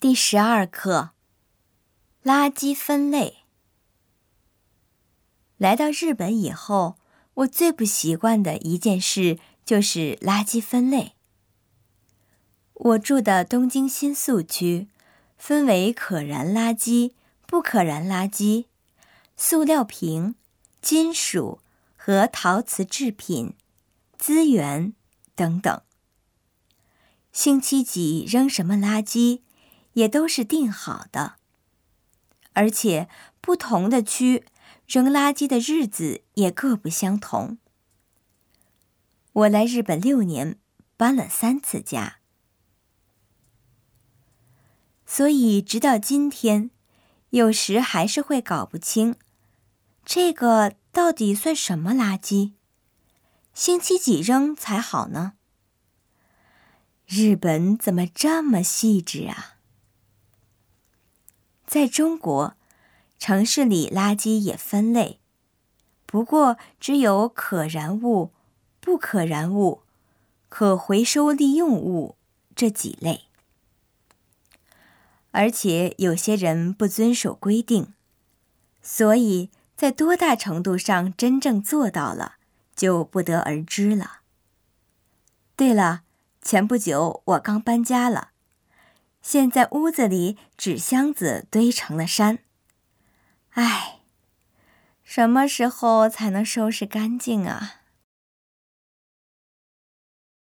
第十二课：垃圾分类。来到日本以后，我最不习惯的一件事就是垃圾分类。我住的东京新宿区，分为可燃垃圾、不可燃垃圾、塑料瓶、金属和陶瓷制品、资源等等。星期几扔什么垃圾？也都是定好的，而且不同的区扔垃圾的日子也各不相同。我来日本六年，搬了三次家，所以直到今天，有时还是会搞不清，这个到底算什么垃圾，星期几扔才好呢？日本怎么这么细致啊？在中国，城市里垃圾也分类，不过只有可燃物、不可燃物、可回收利用物这几类。而且有些人不遵守规定，所以在多大程度上真正做到了，就不得而知了。对了，前不久我刚搬家了。现在屋子里纸箱子堆成了山，唉，什么时候才能收拾干净啊？